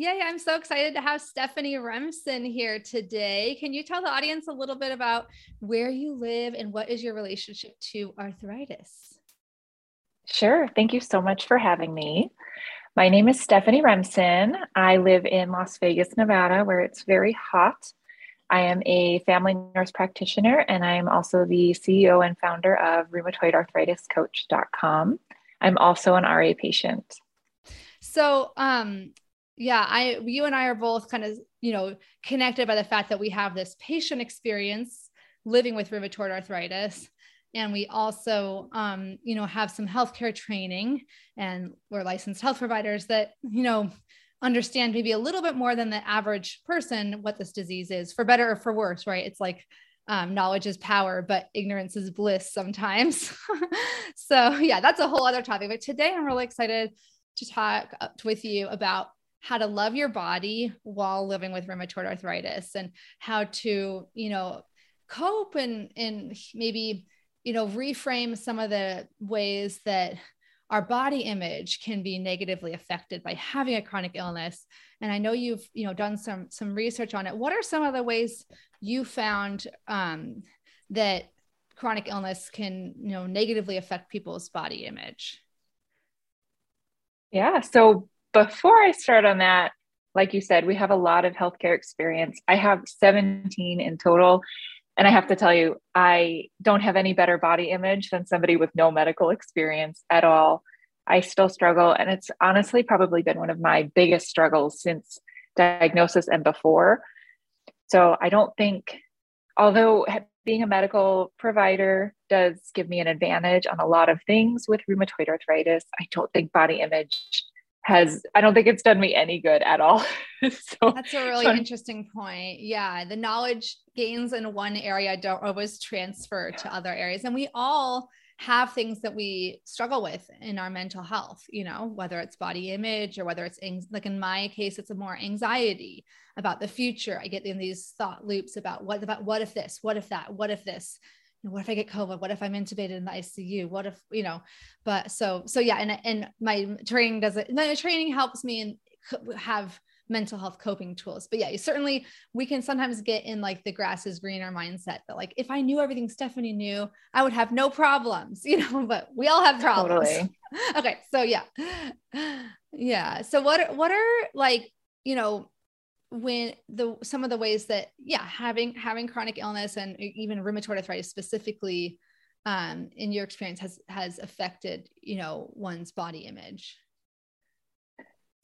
Yay, I'm so excited to have Stephanie Remsen here today. Can you tell the audience a little bit about where you live and what is your relationship to arthritis? Sure. Thank you so much for having me. My name is Stephanie Remsen. I live in Las Vegas, Nevada, where it's very hot. I am a family nurse practitioner and I am also the CEO and founder of rheumatoidarthritiscoach.com. I'm also an RA patient. So, um, yeah i you and i are both kind of you know connected by the fact that we have this patient experience living with rheumatoid arthritis. And we also um, you know have some healthcare training and we're licensed health providers that you know understand maybe a little bit more than the average person what this disease is for better or for worse right? It's like um, knowledge is power but ignorance is bliss sometimes. So yeah that's a whole other topic. But today i'm really excited to talk with you about how to love your body while living with rheumatoid arthritis and how to, you know, cope and and maybe, you know, reframe some of the ways that our body image can be negatively affected by having a chronic illness. And i know you've you know done some some research on it. What are some of the ways you found um, that chronic illness can you know negatively affect people's body image? Yeah so before I start on that, like you said, we have a lot of healthcare experience. I have 17 in total. And I have to tell you, I don't have any better body image than somebody with no medical experience at all. I still struggle. And it's honestly probably been one of my biggest struggles since diagnosis and before. So I don't think, although being a medical provider does give me an advantage on a lot of things with rheumatoid arthritis, I don't think body image has I don't think it's done me any good at all. so that's a really so, interesting point. Yeah, the knowledge gains in one area don't always transfer to other areas, and we all have things that we struggle with in our mental health. You know, whether it's body image or whether it's like in my case, it's a more anxiety about the future. I get in these thought loops about what about what if this, what if that, what if this what if I get COVID? What if I'm intubated in the ICU? What if, you know, but so, so yeah. And, and my training does it, my training helps me and have mental health coping tools. But yeah, you certainly we can sometimes get in like the grass is greener mindset that like, if I knew everything Stephanie knew, I would have no problems, you know, but we all have problems. Totally. okay. So yeah. Yeah. So what, what are like, you know, when the some of the ways that yeah having having chronic illness and even rheumatoid arthritis specifically um, in your experience has has affected you know one's body image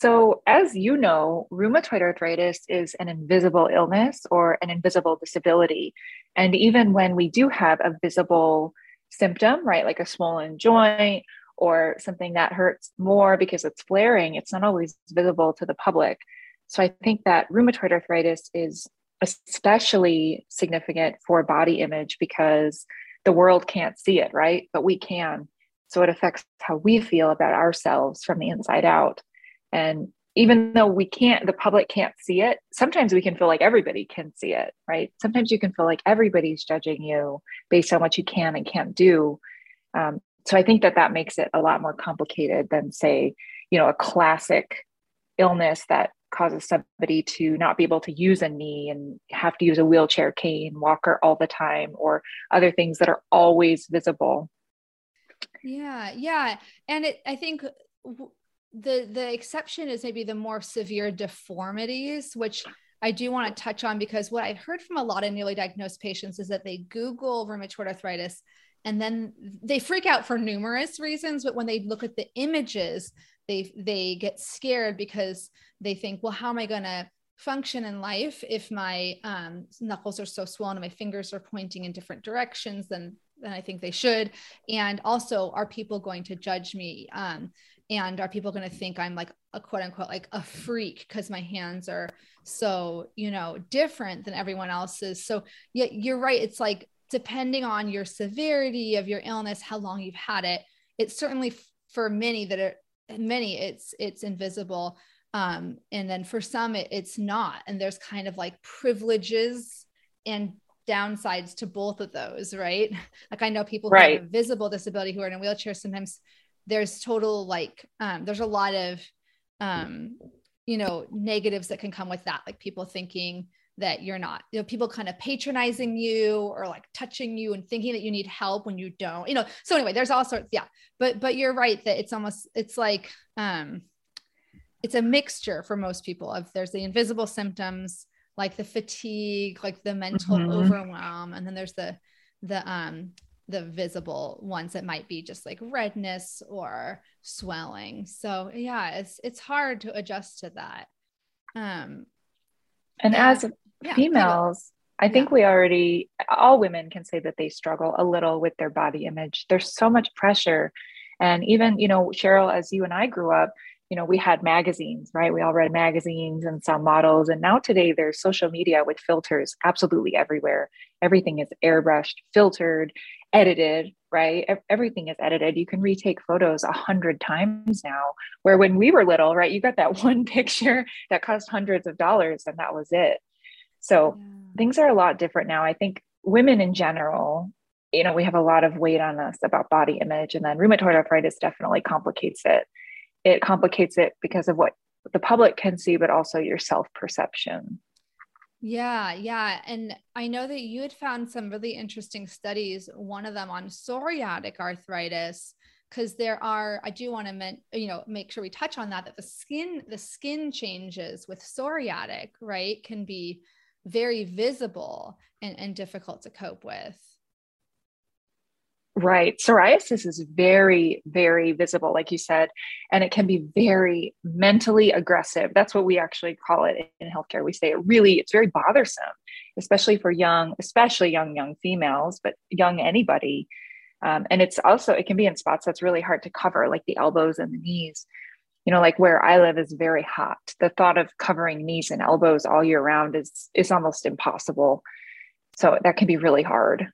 so as you know rheumatoid arthritis is an invisible illness or an invisible disability and even when we do have a visible symptom right like a swollen joint or something that hurts more because it's flaring, it's not always visible to the public. So I think that rheumatoid arthritis is especially significant for body image because the world can't see it, right? But we can. So it affects how we feel about ourselves from the inside out. And even though we can't, the public can't see it, sometimes we can feel like everybody can see it, right? Sometimes you can feel like everybody's judging you based on what you can and can't do. Um, so I think that that makes it a lot more complicated than, say, you know, a classic illness that causes somebody to not be able to use a knee and have to use a wheelchair cane walker all the time or other things that are always visible yeah yeah and it i think the the exception is maybe the more severe deformities which I do want to touch on because what I've heard from a lot of newly diagnosed patients is that they Google rheumatoid arthritis and then they freak out for numerous reasons. But when they look at the images, they they get scared because they think, well, how am I going to function in life if my um, knuckles are so swollen and my fingers are pointing in different directions than than I think they should? And also, are people going to judge me? Um, and are people going to think I'm like a quote unquote like a freak because my hands are so you know different than everyone else's? So yeah, you're right. It's like depending on your severity of your illness, how long you've had it. It's certainly for many that are many it's it's invisible um, and then for some it, it's not and there's kind of like privileges and downsides to both of those right like i know people who right. have visible disability who are in a wheelchair sometimes there's total like um, there's a lot of um, you know negatives that can come with that like people thinking that you're not you know people kind of patronizing you or like touching you and thinking that you need help when you don't you know? So anyway there's all sorts yeah. But but you're right that it's almost it's like um it's a mixture for most people of there's the invisible symptoms like the fatigue like the mental mm-hmm. overwhelm and then there's the the um the visible ones that might be just like redness or swelling. So yeah it's it's hard to adjust to that. Um and as yeah, females I think yeah. we already, all women can say that they struggle a little with their body image. There's so much pressure. And even, you know, Cheryl, as you and I grew up, you know, we had magazines, right? We all read magazines and saw models. And now today there's social media with filters absolutely everywhere. Everything is airbrushed, filtered, edited, right? Everything is edited. You can retake photos a hundred times now. Where when we were little, right, you got that one picture that cost hundreds of dollars and that was it. So yeah. things are a lot different now. I think women in general, you know, we have a lot of weight on us about body image, and then rheumatoid arthritis definitely complicates it. It complicates it because of what the public can see, but also your self perception. Yeah, yeah. And I know that you had found some really interesting studies, one of them on psoriatic arthritis, because there are, I do want to, men, you know, make sure we touch on that, that the skin, the skin changes with psoriatic, right, can be very visible and, and difficult to cope with. Right. Psoriasis is very, very visible, like you said, and it can be very mentally aggressive. That's what we actually call it in healthcare. We say it really, it's very bothersome, especially for young, especially young, young females, but young anybody. Um, and it's also, it can be in spots that's really hard to cover, like the elbows and the knees you know like where i live is very hot. The thought of covering knees and elbows all year round is is almost impossible. So that can be really hard.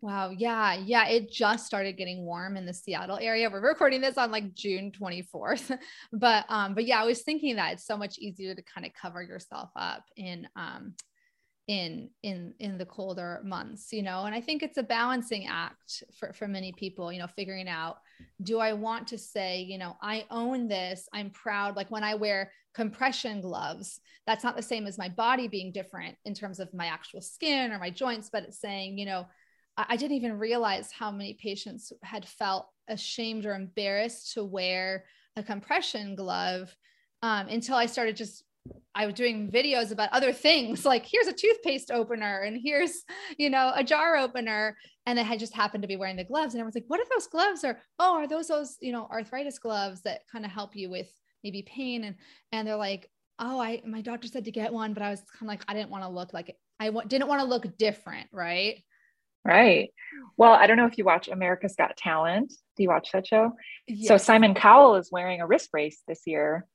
Wow. Yeah. Yeah. It just started getting warm in the seattle area. We're recording this on like june 24th but um but yeah i was thinking that it's so much easier to kind of cover yourself up in um in in in the colder months you know? And i think it's a balancing act for for many people you know figuring out do i want to say you know i own this i'm proud like when i wear compression gloves that's not the same as my body being different in terms of my actual skin or my joints but it's saying you know i, I didn't even realize how many patients had felt ashamed or embarrassed to wear a compression glove um, until I started just I was doing videos about other things like here's a toothpaste opener and here's you know a jar opener and I had just happened to be wearing the gloves and I was like what are those gloves or oh are those those you know arthritis gloves that kind of help you with maybe pain and and they're like oh I my doctor said to get one but I was kind of like I didn't want to look like I w- didn't want to look different right Right. Well, I don't know if you watch America's Got Talent. Do you watch that show? Yes. So Simon Cowell is wearing a wrist brace this year.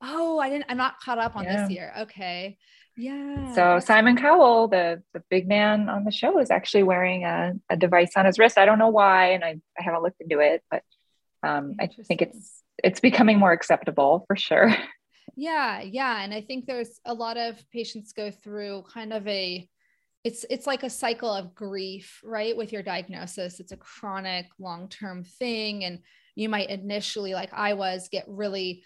Oh, I didn't. I'm not caught up on yeah. this year. Okay. Yeah. So Simon Cowell, the the big man on the show, is actually wearing a, a device on his wrist. I don't know why, and I, I haven't looked into it, but um, I think it's it's becoming more acceptable for sure. Yeah, yeah, and I think there's a lot of patients go through kind of a it's it's like a cycle of grief right with your diagnosis it's a chronic long-term thing and you might initially like i was get really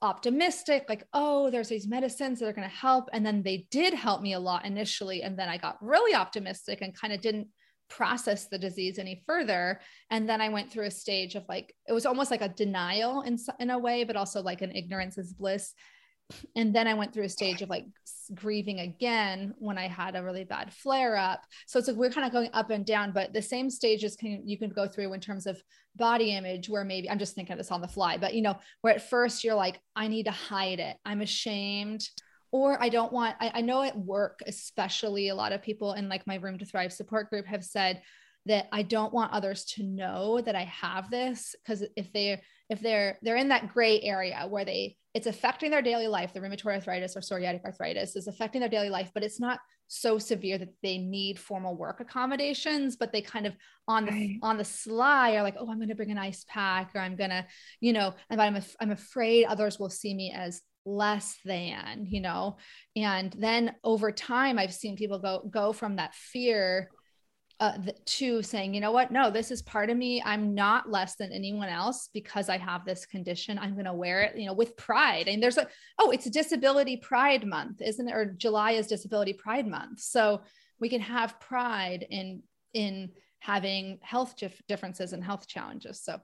optimistic like oh there's these medicines that are going to help and then they did help me a lot initially and then i got really optimistic and kind of didn't process the disease any further and then i went through a stage of like it was almost like a denial in in a way but also like an ignorance is bliss and then I went through a stage of like grieving again when I had a really bad flare up. So it's like we're kind of going up and down, but the same stages can you can go through in terms of body image, where maybe I'm just thinking of this on the fly, but you know, where at first you're like, I need to hide it, I'm ashamed, or I don't want. I, I know at work, especially a lot of people in like my Room to Thrive support group have said that I don't want others to know that I have this because if they if they're they're in that gray area where they it's affecting their daily life the rheumatoid arthritis or psoriatic arthritis is affecting their daily life but it's not so severe that they need formal work accommodations but they kind of on the right. on the sly are like oh i'm going to bring an ice pack or i'm going to you know and I'm, af- I'm afraid others will see me as less than you know and then over time i've seen people go go from that fear uh, to saying, you know what? No, this is part of me. I'm not less than anyone else because I have this condition. I'm going to wear it, you know, with pride. And there's a, oh, it's Disability Pride Month, isn't it? Or July is Disability Pride Month. So we can have pride in, in having health dif- differences and health challenges. So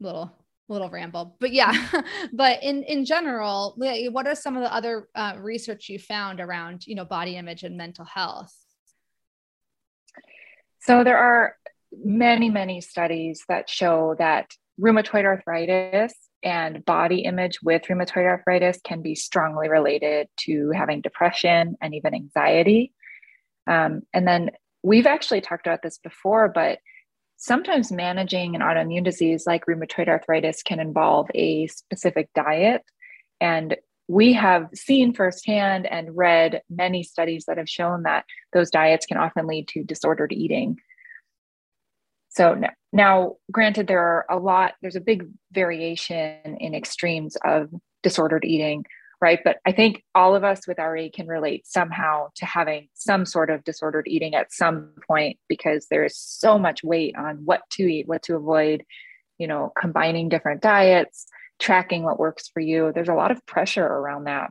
little, little ramble, but yeah. but in, in general, what are some of the other uh, research you found around, you know, body image and mental health? So there are many, many studies that show that rheumatoid arthritis and body image with rheumatoid arthritis can be strongly related to having depression and even anxiety. Um, and then we've actually talked about this before, but sometimes managing an autoimmune disease like rheumatoid arthritis can involve a specific diet. And we have seen firsthand and read many studies that have shown that those diets can often lead to disordered eating. So now, now, granted, there are a lot, there's a big variation in extremes of disordered eating, right? But I think all of us with RA can relate somehow to having some sort of disordered eating at some point because there is so much weight on what to eat, what to avoid, you know, combining different diets tracking what works for you. There's a lot of pressure around that.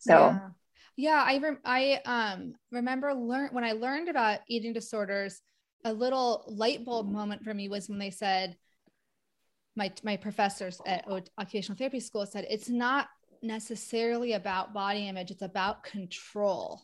So yeah. Yeah, I rem- I um remember learn when I learned about eating disorders, a little light bulb moment for me was when they said my my professors at occupational therapy school said it's not necessarily about body image, it's about control.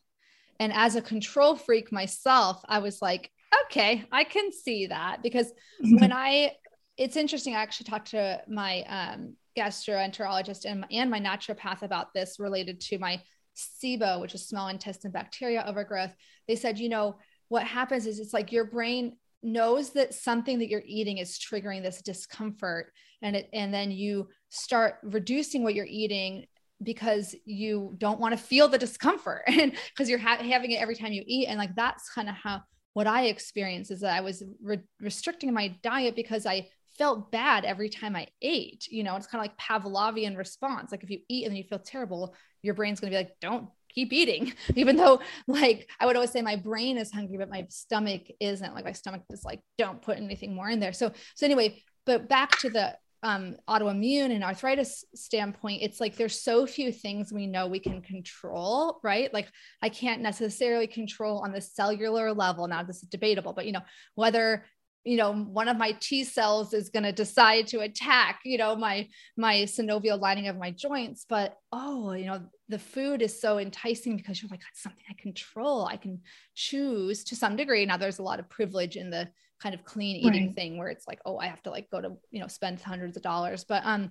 And as a control freak myself, I was like, okay, I can see that because when I it's interesting. I actually talked to my um, gastroenterologist and, and my naturopath about this related to my SIBO, which is small intestine bacteria overgrowth. They said, you know, what happens is it's like your brain knows that something that you're eating is triggering this discomfort and it and then you start reducing what you're eating because you don't want to feel the discomfort and because you're ha- having it every time you eat and like that's kind of how what i experienced is that i was re- restricting my diet because i felt bad every time I ate. You know, it's kind of like Pavlovian response. Like if you eat and you feel terrible, your brain's going to be like, don't keep eating. Even though, like, I would always say my brain is hungry, but my stomach isn't. Like, my stomach is like, don't put anything more in there. So, so anyway, but back to the um, autoimmune and arthritis standpoint, it's like there's so few things we know we can control, right? Like I can't necessarily control on the cellular level. Now, this is debatable, but you know, whether you know one of my t cells is going to decide to attack you know my my synovial lining of my joints but oh you know the food is so enticing because you're like that's something i control. I can choose to some degree. Now there's a lot of privilege in the kind of clean eating right. thing where it's like oh i have to like go to you know spend hundreds of dollars. But um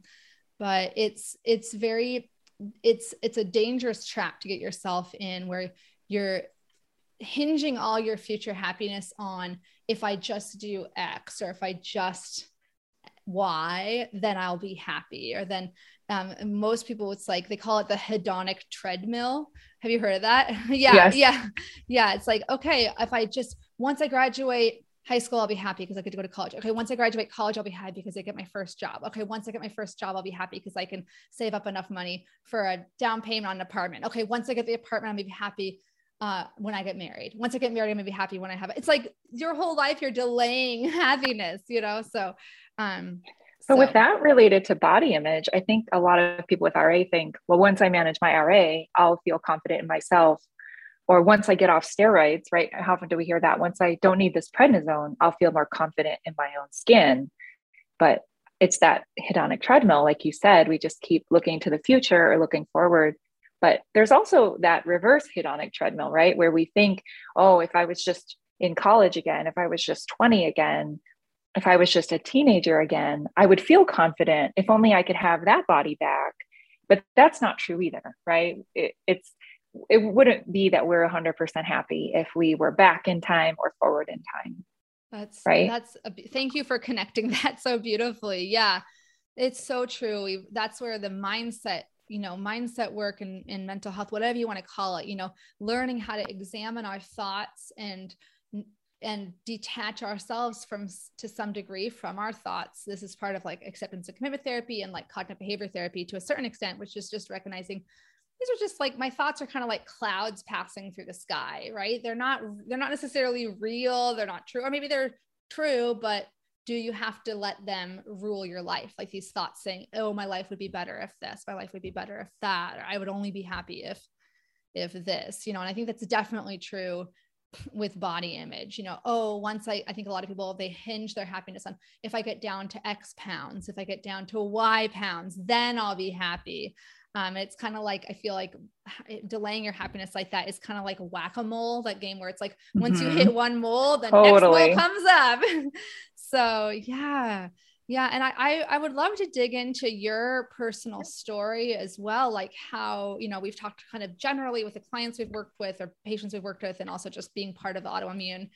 but it's it's very it's it's a dangerous trap to get yourself in where you're hinging all your future happiness on if I just do X or if I just Y, then I'll be happy. Or then um, most people, it's like they call it the hedonic treadmill. Have you heard of that? yeah. Yes. Yeah. Yeah. It's like, okay, if I just, once I graduate high school, I'll be happy because I get to go to college. Okay. Once I graduate college, I'll be happy because I get my first job. Okay. Once I get my first job, I'll be happy because I can save up enough money for a down payment on an apartment. Okay. Once I get the apartment, I'll be happy uh, when I get married. Once I get married, I'm gonna be happy when I have it. It's like your whole life you're delaying happiness, you know. So, um, so, so with that related to body image, I think a lot of people with RA think, well, once I manage my RA, I'll feel confident in myself. Or once I get off steroids, right? How often do we hear that? Once I don't need this prednisone, I'll feel more confident in my own skin. But it's that hedonic treadmill, like you said, we just keep looking to the future or looking forward but there's also that reverse hedonic treadmill, right? Where we think, oh, if I was just in college again, if I was just 20 again, if I was just a teenager again, I would feel confident if only I could have that body back. But that's not true either, right? It, it's it wouldn't be that we're 100% happy if we were back in time or forward in time. That's right. That's a, thank you for connecting that so beautifully. Yeah, it's so true. We, that's where the mindset you know mindset work and, and mental health whatever you want to call it you know learning how to examine our thoughts and and detach ourselves from to some degree from our thoughts. This is part of like acceptance and commitment therapy and like cognitive behavior therapy to a certain extent which is just recognizing these are just like my thoughts are kind of like clouds passing through the sky right? They're not they're not necessarily real they're not true or maybe they're true but do you have to let them rule your life? Like these thoughts saying oh my life would be better if this my life would be better if that or i would only be happy if if this you know and i think that's definitely true with body image you know oh once i i think a lot of people they hinge their happiness on if i get down to x pounds if i get down to y pounds then i'll be happy um, it's kind of like I feel like delaying your happiness like that is kind of like whack a mole, that game where it's like once mm-hmm. you hit one mole, the totally. next mole comes up. so yeah yeah and I, I, I would love to dig into your personal story as well like how you know we've talked kind of generally with the clients we've worked with or patients we've worked with and also just being part of the autoimmune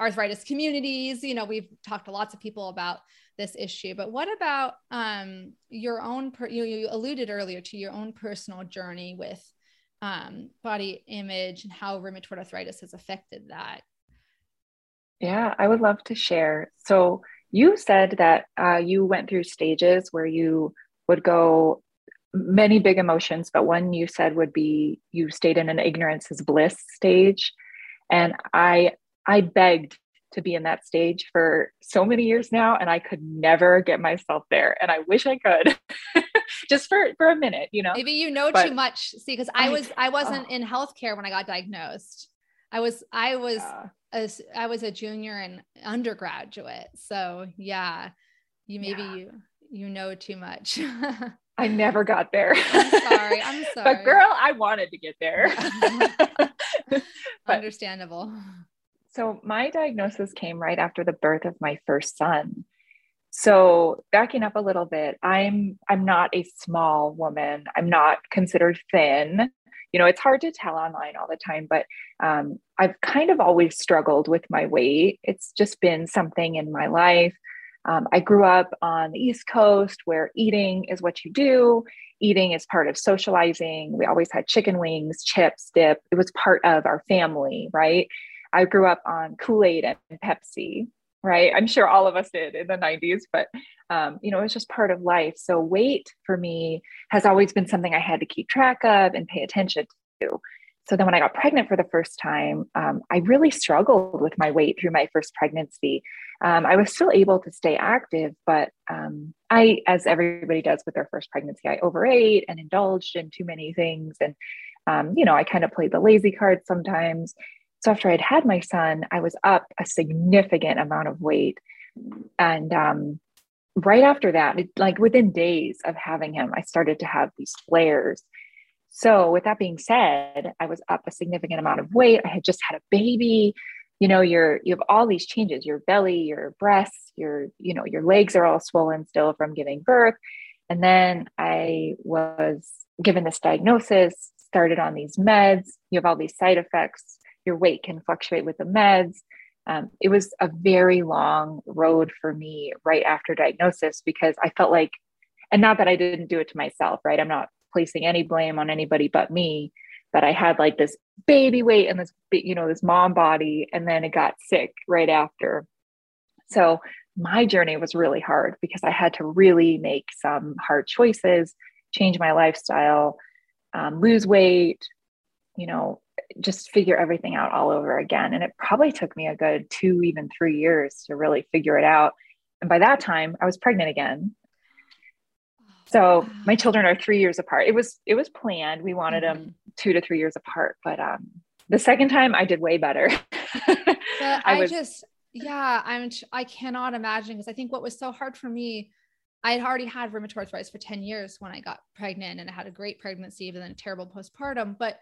arthritis communities you know we've talked to lots of people about this issue but what about um, your own per- you, you alluded earlier to your own personal journey with um, body image and how rheumatoid arthritis has affected that yeah, I would love to share. So, you said that uh, you went through stages where you would go many big emotions, but one you said would be you stayed in an ignorance is bliss stage. And I I begged to be in that stage for so many years now, and I could never get myself there. And I wish I could. just for for a minute you know maybe you know but, too much see because i was i wasn't oh. in healthcare when i got diagnosed i was i was yeah as I was a junior and undergraduate. So yeah, you maybe yeah. you you know too much. I never got there. I'm sorry. I'm sorry. But girl, I wanted to get there. Understandable. So my diagnosis came right after the birth of my first son. So backing up a little bit, I'm I'm not a small woman. I'm not considered thin you know, it's hard to tell online all the time, but um, I've kind of always struggled with my weight. It's just been something in my life. Um, I grew up on the East Coast where eating is what you do. Eating is part of socializing. We always had chicken wings, chips, dip. It was part of our family, right? I grew up on Kool Aid and Pepsi, right? I'm sure all of us did in the 90s, but um, you know, it's just part of life. So weight for me has always been something I had to keep track of and pay attention to. So then when I got pregnant for the first time, um, I really struggled with my weight through my first pregnancy. Um, I was still able to stay active, but um, I, as everybody does with their first pregnancy, I overate and indulged in too many things. And, um, you know, I kind of played the lazy card sometimes. So after I'd had my son, I was up a significant amount of weight. And um, right after that, it, like within days of having him, I started to have these flares. So, with that being said, I was up a significant amount of weight. I had just had a baby. You know, you're you have all these changes. Your belly, your breasts, your you know, your legs are all swollen still from giving birth. And then I was given this diagnosis, started on these meds. You have all these side effects your weight can fluctuate with the meds. Um, it was a very long road for me right after diagnosis because I felt like, and not that I didn't do it to myself, right? I'm not placing any blame on anybody but me, but I had like this baby weight and this, you know, this mom body, and then it got sick right after. So my journey was really hard because I had to really make some hard choices, change my lifestyle, um, lose weight, you know, just figure everything out all over again. And it probably took me a good two, even three years to really figure it out. And by that time, I was pregnant again. So my children are three years apart. It was it was planned. We wanted mm-hmm. them two to three years apart, but um, the second time I did way better. I, I was, just yeah, I'm I cannot imagine because I think what was so hard for me I had already had rheumatoid arthritis for 10 years when I got pregnant and I had a great pregnancy and then a terrible postpartum. But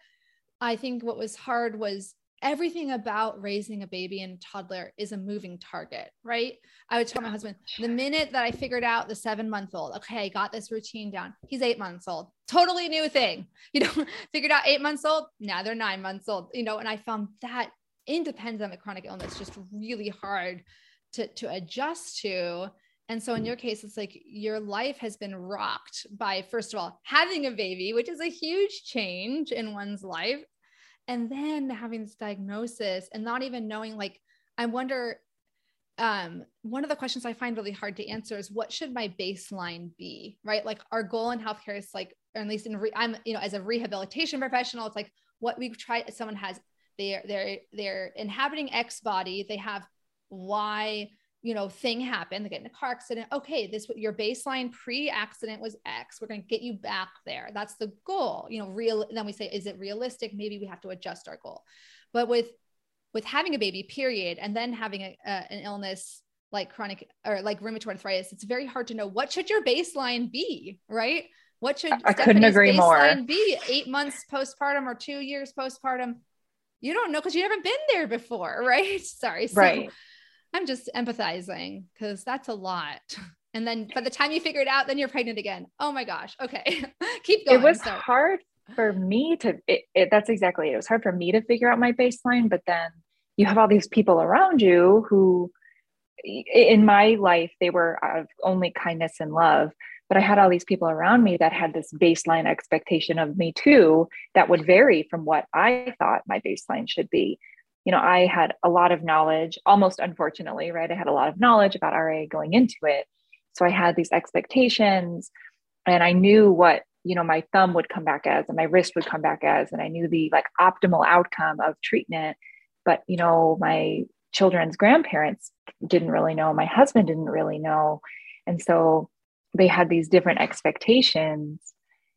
I think what was hard was everything about raising a baby and toddler is a moving target, right? I would tell my husband the minute that I figured out the seven month old, okay, got this routine down. He's eight months old, totally new thing. You know, figured out eight months old. Now they're nine months old, you know, and I found that independent of chronic illness just really hard to, to adjust to. And so in your case, it's like your life has been rocked by, first of all, having a baby, which is a huge change in one's life. And then having this diagnosis and not even knowing, like, I wonder, um, one of the questions I find really hard to answer is what should my baseline be? Right. Like our goal in healthcare is like, or at least in re- I'm, you know, as a rehabilitation professional, it's like what we've tried, someone has, they're, they're, they're inhabiting X body, they have Y you know thing happened they get in a car accident okay this your baseline pre-accident was x we're going to get you back there. That's the goal you know real then we say is it realistic? Maybe we have to adjust our goal. But with with having a baby period and then having a, a, an illness like chronic or like rheumatoid arthritis it's very hard to know what should your baseline be right? What should I couldn't agree more. be? Eight months postpartum or two years postpartum? You don't know because you haven't been there before right? Sorry. So, right I'm just empathizing because that's a lot. And then by the time you figure it out, then you're pregnant again. Oh my gosh. Okay. Keep going. It was so. hard for me to, it, it, that's exactly it. It was hard for me to figure out my baseline, but then you have all these people around you who, in my life, they were of only kindness and love. But I had all these people around me that had this baseline expectation of me too, that would vary from what I thought my baseline should be you know, I had a lot of knowledge, almost unfortunately, right? I had a lot of knowledge about RA going into it. So I had these expectations and I knew what, you know, my thumb would come back as and my wrist would come back as. And I knew the like optimal outcome of treatment. But, you know, my children's grandparents didn't really know. My husband didn't really know. And so they had these different expectations.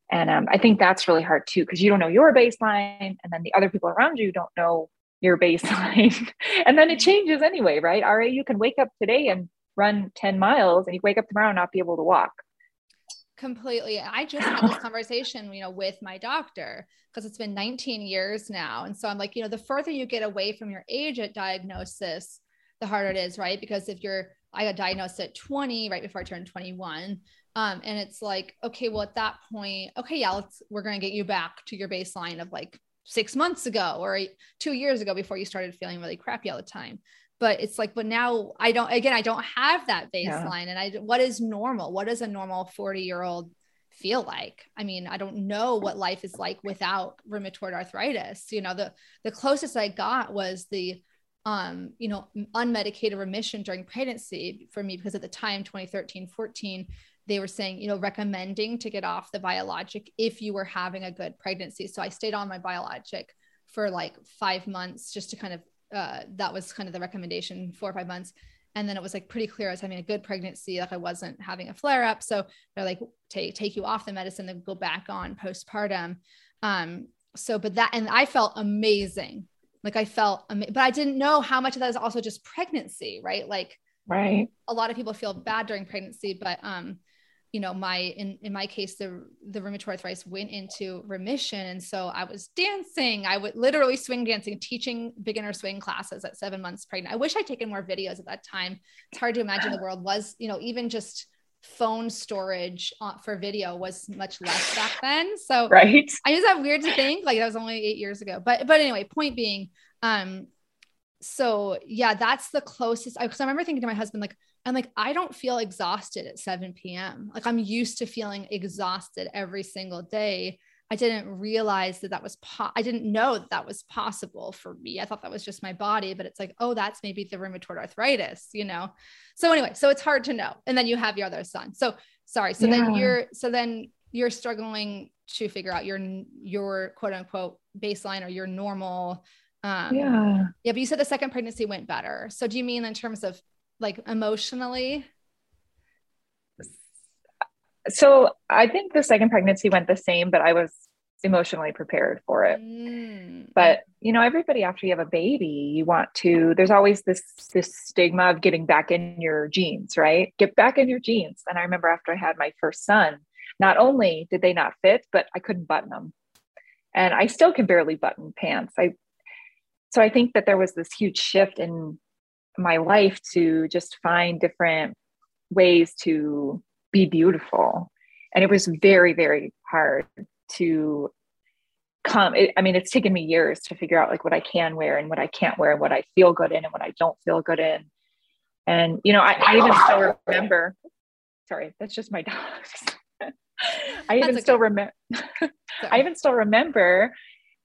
And um, I think that's really hard too, because you don't know your baseline. And then the other people around you don't know your baseline. and then it changes anyway, right? RA, you can wake up today and run 10 miles and you wake up tomorrow and not be able to walk. Completely. I just had this conversation, you know, with my doctor because it's been 19 years now. And so I'm like, you know, the further you get away from your age at diagnosis, the harder it is, right? Because if you're, I got diagnosed at 20, right before I turned 21. Um, and it's like, okay, well, at that point, okay, yeah, let's, we're going to get you back to your baseline of like six months ago or two years ago before you started feeling really crappy all the time. But it's like but now i don't again i don't have that baseline. Yeah. and i what is normal? What does a normal 40 year old feel like? I mean i don't know what life is like without rheumatoid arthritis. You know the the closest i got was the um you know unmedicated remission during pregnancy for me because at the time 2013 14 they were saying, you know, recommending to get off the biologic if you were having a good pregnancy. So I stayed on my biologic for like five months just to kind of, uh, that was kind of the recommendation, four or five months. And then it was like pretty clear I was having a good pregnancy, like I wasn't having a flare up. So they're like, take, take you off the medicine, then go back on postpartum. Um, so, but that, and I felt amazing. Like I felt, ama- but I didn't know how much of that is also just pregnancy, right? Like, right. A lot of people feel bad during pregnancy, but, um, you know my in in my case the the rheumatoid arthritis went into remission. And so i was dancing. I would literally swing dancing teaching beginner swing classes at seven months pregnant. I wish i'd taken more videos at that time. It's hard to imagine the world was you know even just phone storage uh, for video was much less back then. So right. I is that weird to think like that was only eight years ago. But but anyway point being Um, so yeah, that's the closest. Because I, I remember thinking to my husband, like, I'm like, I don't feel exhausted at 7 p.m. Like I'm used to feeling exhausted every single day. I didn't realize that that was, po- I didn't know that that was possible for me. I thought that was just my body, but it's like, oh, that's maybe the rheumatoid arthritis, you know? So anyway, so it's hard to know. And then you have your other son. So sorry. So yeah. then you're, so then you're struggling to figure out your, your quote unquote baseline or your normal um, yeah. Yeah. But you said the second pregnancy went better. So do you mean in terms of like emotionally? So I think the second pregnancy went the same, but I was emotionally prepared for it. Mm. But you know, everybody after you have a baby, you want to, there's always this this stigma of getting back in your jeans, right? Get back in your jeans. And I remember after I had my first son, not only did they not fit, but I couldn't button them. And I still can barely button pants. I so I think that there was this huge shift in my life to just find different ways to be beautiful. And it was very, very hard to come. It, I mean, it's taken me years to figure out like what I can wear and what I can't wear and what I feel good in and what I don't feel good in. And, you know, I, I even still remember, sorry, that's just my dogs. I even okay. still remember, I even still remember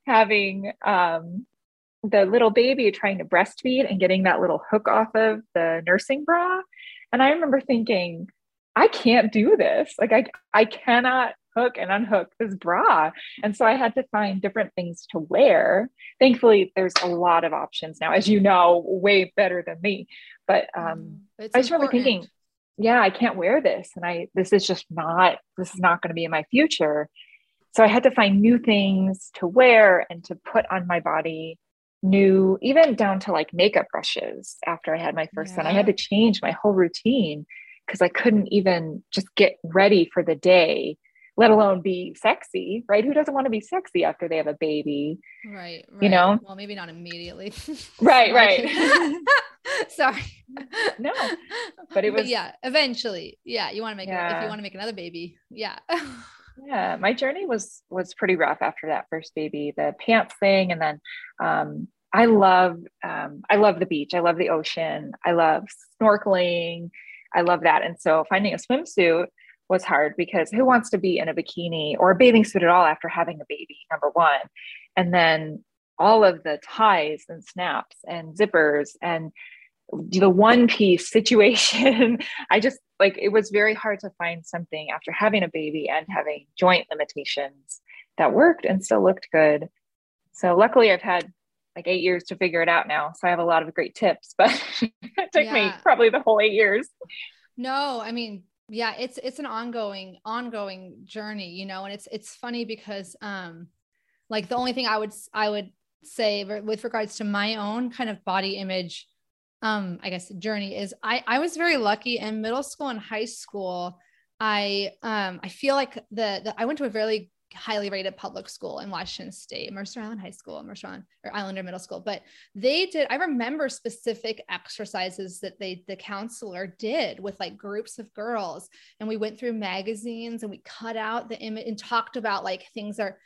having um, the little baby trying to breastfeed and getting that little hook off of the nursing bra. And I remember thinking, I can't do this. Like I I cannot hook and unhook this bra. And so I had to find different things to wear. Thankfully, there's a lot of options now, as you know, way better than me. But um mm, I just remember thinking, yeah, I can't wear this. And I this is just not this is not going to be in my future. So I had to find new things to wear and to put on my body new, even down to like makeup brushes after I had my first yeah. son. I had to change my whole routine because I couldn't even just get ready for the day, let alone be sexy, right? Who doesn't want to be sexy after they have a baby? Right. right. You know? Well, maybe not immediately. right, right. Sorry. No. But it was but yeah, eventually. Yeah, you want to make yeah. if you want to make another baby. Yeah yeah my journey was was pretty rough after that first baby the pants thing and then um, i love um, i love the beach i love the ocean i love snorkeling i love that and so finding a swimsuit was hard because who wants to be in a bikini or a bathing suit at all after having a baby number one and then all of the ties and snaps and zippers and the one piece situation i just like it was very hard to find something after having a baby and having joint limitations that worked and still looked good so luckily i've had like eight years to figure it out now so i have a lot of great tips but it took yeah. me probably the whole eight years no i mean yeah it's it's an ongoing ongoing journey you know and it's it's funny because um like the only thing i would i would say with regards to my own kind of body image um i guess journey is i i was very lucky in middle school and high school i um i feel like the, the i went to a very highly rated public school in Washington State, Mercer Island High School, Mercer Island or Islander Middle School. But they did, I remember specific exercises that they, the counselor did with like groups of girls. And we went through magazines and we cut out the image and talked about like things are,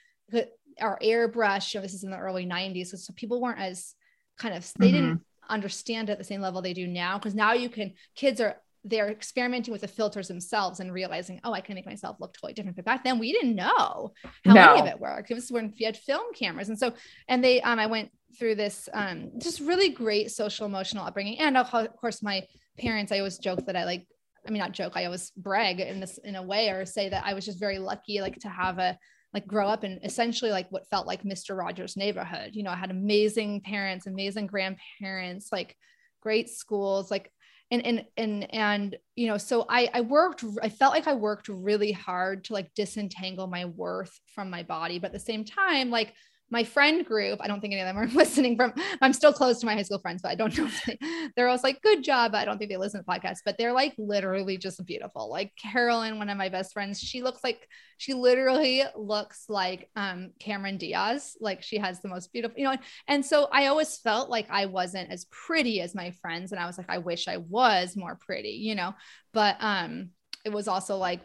our airbrush. You know, this is in the early 90s. So, so people weren't as kind of, they mm-hmm. didn't understand at the same level they do now because now you can kids are they're experimenting with the filters themselves and realizing, oh, I can make myself look totally different. But back then we didn't know how no. any of it worked. It was when you had film cameras. And so, and they, um, I went through this, um, just really great social emotional upbringing. And of course, my parents, I always joke that I like, I mean, not joke, I always brag in this, in a way, or say that I was just very lucky, like to have a, like grow up in essentially like what felt like Mr. Rogers' neighborhood. You know, I had amazing parents, amazing grandparents, like great schools, like and and and and you know so i i worked i felt like i worked really hard to like disentangle my worth from my body but at the same time like my friend group, I don't think any of them are listening from, I'm still close to my high school friends, but I don't know. They, they're always like, good job. I don't think they listen to podcasts, but they're like literally just beautiful. Like Carolyn, one of my best friends, she looks like, she literally looks like um, Cameron Diaz. Like she has the most beautiful, you know, and so I always felt like I wasn't as pretty as my friends. And I was like, I wish I was more pretty, you know, but um, it was also like,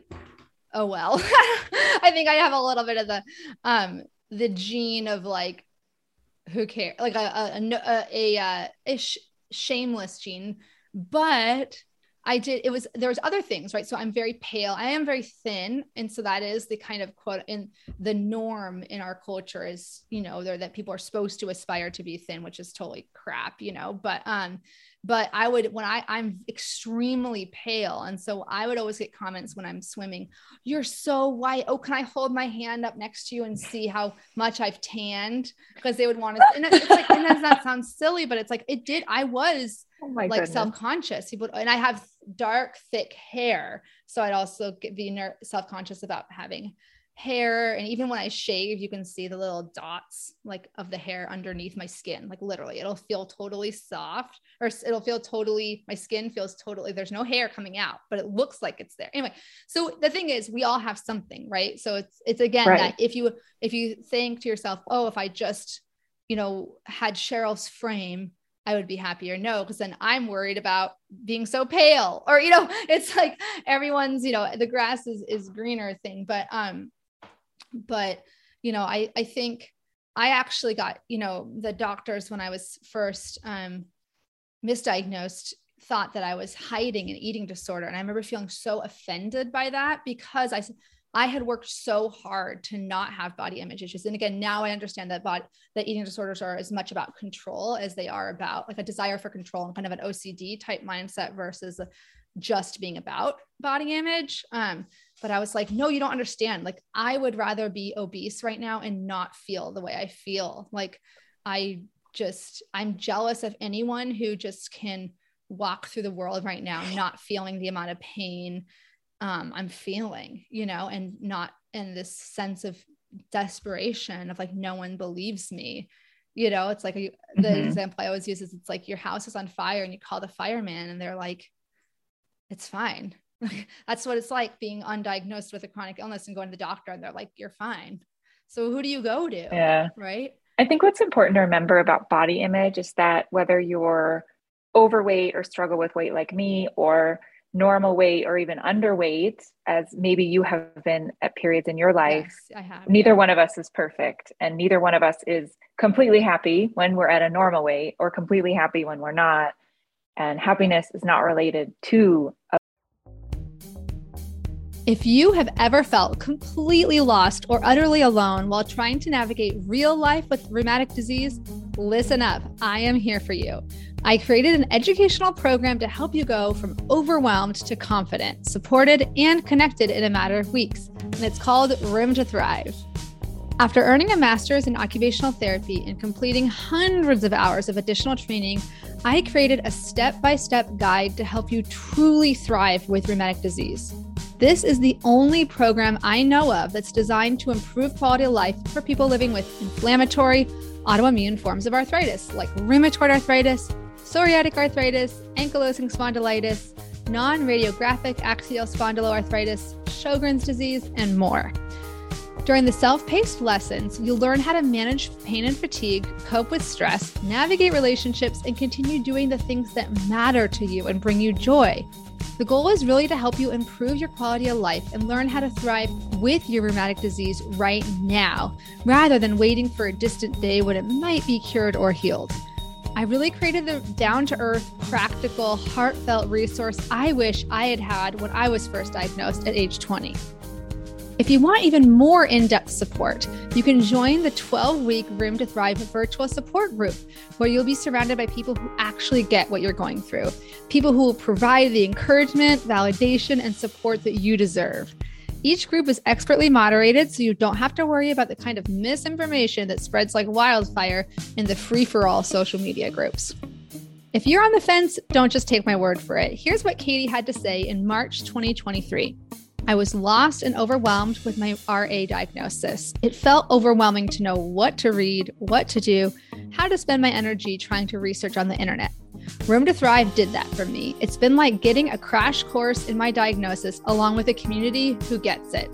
oh well i think i have a little bit of the um the gene of like who cares? Like a a a, a, a, a sh- shameless gene, but I did, it was, there was other things, right? So I'm very pale. I am very thin. And so that is the kind of quote in the norm in our culture is, you know, there that people are supposed to aspire to be thin, which is totally crap, you know, but, um, but I would, when I, I'm extremely pale. And so I would always get comments when I'm swimming, you're so white. Oh, can I hold my hand up next to you and see how much I've tanned? Because they would want to, and it's like, and that sounds silly, but it's like, it did, I was, oh like self-conscious people and i have dark thick hair. So i'd also get, be ner- self-conscious about having hair. And even when i shave you can see the little dots like of the hair underneath my skin. Like literally it'll feel totally soft or it'll feel totally my skin feels totally there's no hair coming out but it looks like it's there. Anyway so the thing is we all have something right? So it's it's again right. that if you if you think to yourself oh if i just you know had cheryl's frame I would be happier. No, because then I'm worried about being so pale, or you know, it's like everyone's, you know, the grass is is greener thing. But um, but you know, I I think I actually got, you know, the doctors when I was first um misdiagnosed thought that I was hiding an eating disorder. And I remember feeling so offended by that because I I had worked so hard to not have body image issues. And again, now I understand that body that eating disorders are as much about control as they are about like a desire for control and kind of an OCD type mindset versus just being about body image. Um, but I was like, no, you don't understand. Like, I would rather be obese right now and not feel the way I feel. Like, I just, I'm jealous of anyone who just can walk through the world right now, not feeling the amount of pain um, I'm feeling, you know, and not in this sense of desperation of like, no one believes me. You know, it's like a, the mm-hmm. example I always use is it's like your house is on fire and you call the fireman and they're like, it's fine. That's what it's like being undiagnosed with a chronic illness and going to the doctor and they're like, you're fine. So who do you go to? Yeah. Right. I think what's important to remember about body image is that whether you're overweight or struggle with weight like me or normal weight or even underweight, as maybe you have been at periods in your life, yes, I have, neither yeah. one of us is perfect. And neither one of us is completely happy when we're at a normal weight or completely happy when we're not. And happiness is not related to a if you have ever felt completely lost or utterly alone while trying to navigate real life with rheumatic disease, listen up. I am here for you. I created an educational program to help you go from overwhelmed to confident, supported, and connected in a matter of weeks. And it's called Room to Thrive. After earning a master's in occupational therapy and completing hundreds of hours of additional training, I created a step by step guide to help you truly thrive with rheumatic disease. This is the only program I know of that's designed to improve quality of life for people living with inflammatory, autoimmune forms of arthritis like rheumatoid arthritis, psoriatic arthritis, ankylosing spondylitis, non radiographic axial spondyloarthritis, Sjogren's disease, and more. During the self paced lessons, you'll learn how to manage pain and fatigue, cope with stress, navigate relationships, and continue doing the things that matter to you and bring you joy. The goal is really to help you improve your quality of life and learn how to thrive with your rheumatic disease right now, rather than waiting for a distant day when it might be cured or healed. I really created the down to earth, practical, heartfelt resource I wish I had had when I was first diagnosed at age 20. If you want even more in depth support, you can join the 12 week Room to Thrive virtual support group, where you'll be surrounded by people who actually get what you're going through, people who will provide the encouragement, validation, and support that you deserve. Each group is expertly moderated, so you don't have to worry about the kind of misinformation that spreads like wildfire in the free for all social media groups. If you're on the fence, don't just take my word for it. Here's what Katie had to say in March 2023. I was lost and overwhelmed with my RA diagnosis. It felt overwhelming to know what to read, what to do, how to spend my energy trying to research on the internet. Room to Thrive did that for me. It's been like getting a crash course in my diagnosis along with a community who gets it.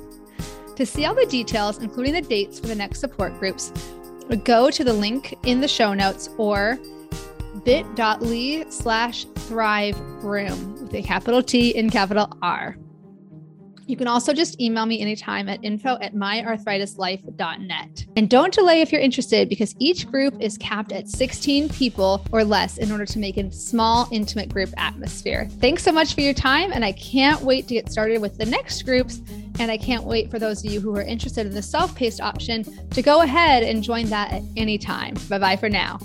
To see all the details, including the dates for the next support groups, go to the link in the show notes or bit.ly slash thrive room with a capital T and capital R. You can also just email me anytime at info at myarthritislife.net. And don't delay if you're interested because each group is capped at 16 people or less in order to make a small, intimate group atmosphere. Thanks so much for your time, and I can't wait to get started with the next groups. And I can't wait for those of you who are interested in the self paced option to go ahead and join that at any time. Bye bye for now.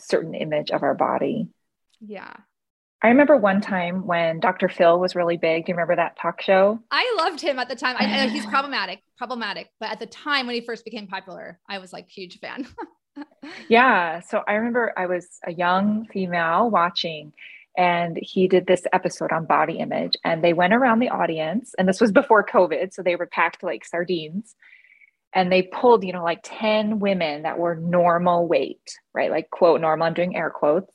Certain image of our body. Yeah. I remember one time when Dr. Phil was really big. Do you remember that talk show? I loved him at the time. I, I know he's problematic, problematic, but at the time when he first became popular, I was like huge fan. yeah. So I remember I was a young female watching, and he did this episode on body image, and they went around the audience, and this was before COVID, so they were packed like sardines. And they pulled, you know, like 10 women that were normal weight, right? Like, quote, normal, I'm doing air quotes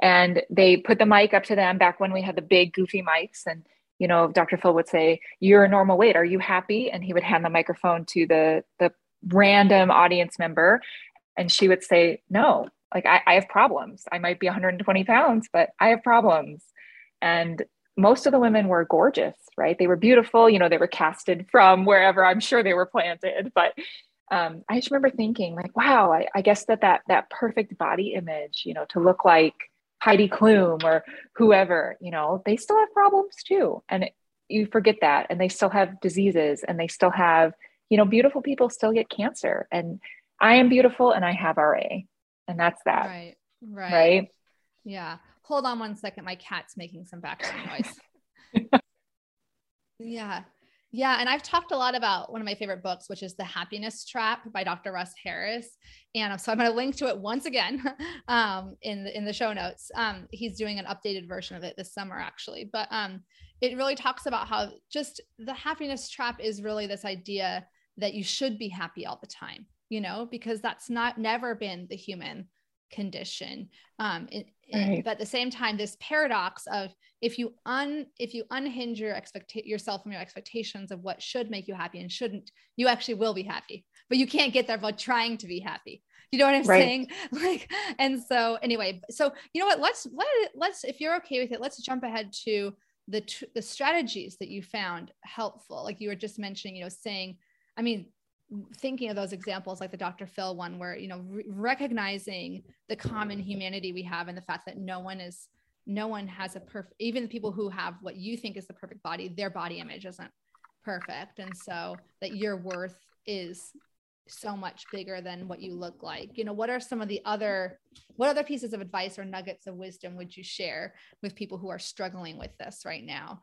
and they put the mic up to them back when we had the big goofy mics. And you know dr phil would say you're a normal weight. Are you happy? And he would hand the microphone to the the random audience member. And she would say no like I, I have problems. I might be 120 pounds but i have problems. And most of the women were gorgeous right? They were beautiful. You know they were casted from wherever. I'm sure they were planted. But um, i just remember thinking like wow I, I guess that that that perfect body image you know to look like Heidi Klum or whoever, you know, they still have problems too. And it, you forget that. And they still have diseases and they still have, you know, beautiful people still get cancer. And I am beautiful and I have RA. And that's that. Right. Right. Right. Yeah. Hold on one second. My cat's making some background noise. yeah. Yeah, and I've talked a lot about one of my favorite books, which is The Happiness Trap by Dr. Russ Harris. And so I'm going to link to it once again um, in the in the show notes. Um, he's doing an updated version of it this summer, actually. But um, it really talks about how just the happiness trap is really this idea that you should be happy all the time, you know, because that's not never been the human condition. Um, Eh, right. but at the same time, this paradox of if you un if you unhinge your expect yourself from your expectations of what should make you happy and shouldn't, you actually will be happy. But you can't get there by trying to be happy. You know what I'm right. saying? Like, and so anyway, so you know what? Let's let let's if you're okay with it, let's jump ahead to the the strategies that you found helpful. Like you were just mentioning, you know, saying, I mean, thinking of those examples like the dr phil one where you know re- recognizing the common humanity we have and the fact that no one is no one has a perfect even the people who have what you think is the perfect body their body image isn't perfect. And so that your worth is so much bigger than what you look like. You know what are some of the other what other pieces of advice or nuggets of wisdom would you share with people who are struggling with this right now?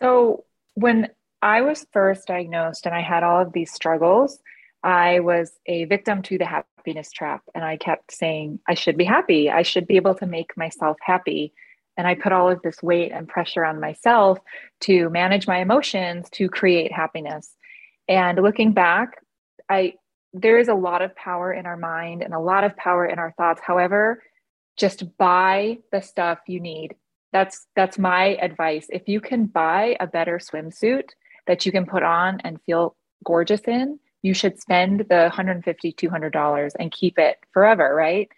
So when I was first diagnosed and I had all of these struggles, I was a victim to the happiness trap. And I kept saying, I should be happy. I should be able to make myself happy. And I put all of this weight and pressure on myself to manage my emotions to create happiness. And looking back, I there is a lot of power in our mind and a lot of power in our thoughts. However, just buy the stuff you need. That's that's my advice. If you can buy a better swimsuit, that you can put on and feel gorgeous in, you should spend the 150 $200 and keep it forever, right?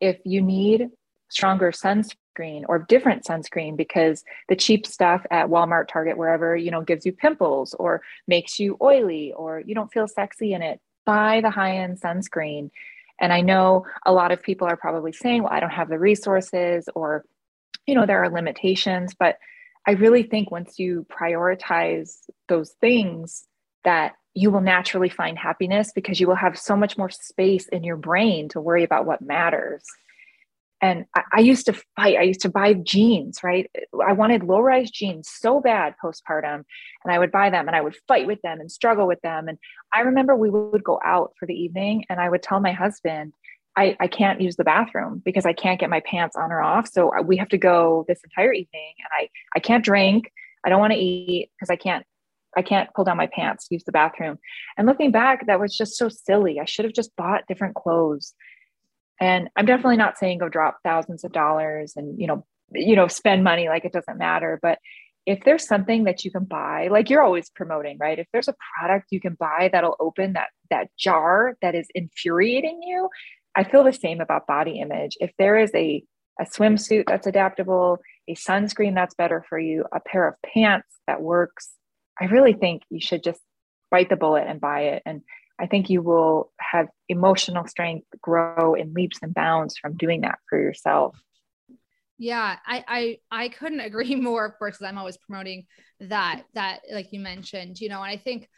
If you need stronger sunscreen or different sunscreen because the cheap stuff at Walmart, Target, wherever, you know, gives you pimples or makes you oily or you don't feel sexy in it, buy the high-end sunscreen. And I know a lot of people are probably saying, well, I don't have the resources or you know, there are limitations, but I really think once you prioritize those things, that you will naturally find happiness because you will have so much more space in your brain to worry about what matters. And I, I used to fight, I used to buy jeans, right? I wanted low rise jeans so bad postpartum, and I would buy them and I would fight with them and struggle with them. And I remember we would go out for the evening, and I would tell my husband, I, I can't use the bathroom because I can't get my pants on or off. So uh, we have to go this entire evening and I, I can't drink. I don't want to eat because I can't, I can't pull down my pants, use the bathroom. And looking back, that was just so silly. I should have just bought different clothes. And I'm definitely not saying go drop thousands of dollars and, you know, you know, spend money like it doesn't matter. But if there's something that you can buy, like you're always promoting, right? If there's a product you can buy that'll open that that jar that is infuriating you, I feel the same about body image. If there is a, a swimsuit that's adaptable, a sunscreen that's better for you, a pair of pants that works, I really think you should just bite the bullet and buy it. And I think you will have emotional strength grow in leaps and bounds from doing that for yourself. Yeah, I I I couldn't agree more. Of course, I'm always promoting that that like you mentioned, you know, and I think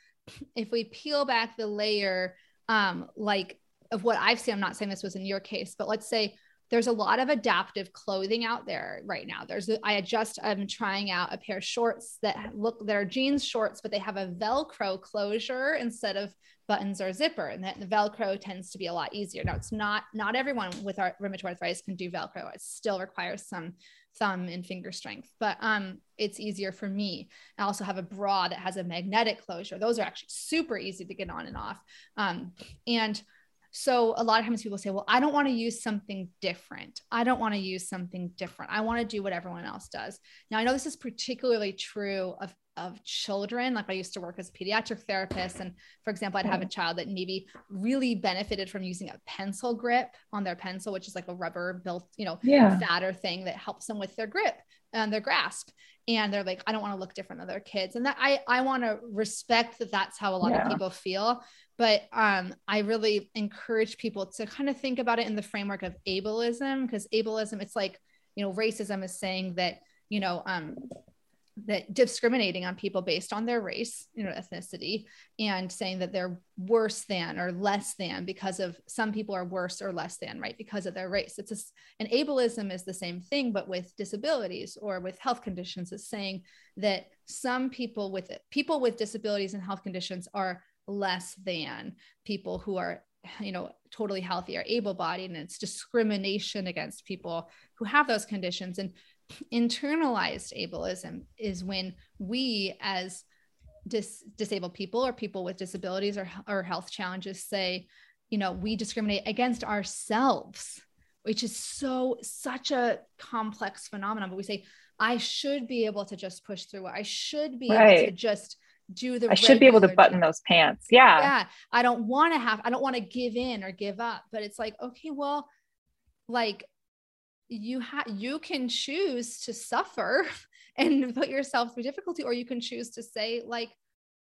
if we peel back the layer, um, like of what I've seen, I'm not saying this was in your case, but let's say there's a lot of adaptive clothing out there right now. There's I just I'm trying out a pair of shorts that look that are jeans shorts, but they have a Velcro closure instead of buttons or zipper, and that the Velcro tends to be a lot easier. Now it's not not everyone with our rheumatoid arthritis can do Velcro. It still requires some thumb and finger strength, but um, it's easier for me. I also have a bra that has a magnetic closure. Those are actually super easy to get on and off. Um, and so a lot of times people say, well, I don't want to use something different. I don't want to use something different. I want to do what everyone else does. Now, I know this is particularly true of, of children. Like I used to work as a pediatric therapist. And for example, I'd have a mm-hmm. child that maybe really benefited from using a pencil grip on their pencil, which is like a rubber built, you know, yeah. fatter thing that helps them with their grip and their grasp and they're like i don't want to look different than their kids and that i i want to respect that that's how a lot yeah. of people feel but um, i really encourage people to kind of think about it in the framework of ableism because ableism it's like you know racism is saying that you know um, that discriminating on people based on their race, you know, ethnicity, and saying that they're worse than or less than because of some people are worse or less than, right? Because of their race. It's a, an ableism is the same thing, but with disabilities or with health conditions. It's saying that some people with people with disabilities and health conditions are less than people who are you know totally healthy or able-bodied and it's discrimination against people who have those conditions and internalized ableism is when we as dis- disabled people or people with disabilities or, or health challenges say you know we discriminate against ourselves which is so such a complex phenomenon but we say i should be able to just push through i should be right. able to just do the I should be able to button those pants. Yeah. Yeah. I don't want to have, I don't want to give in or give up, but it's like, okay, well, like you have you can choose to suffer and put yourself through difficulty or you can choose to say like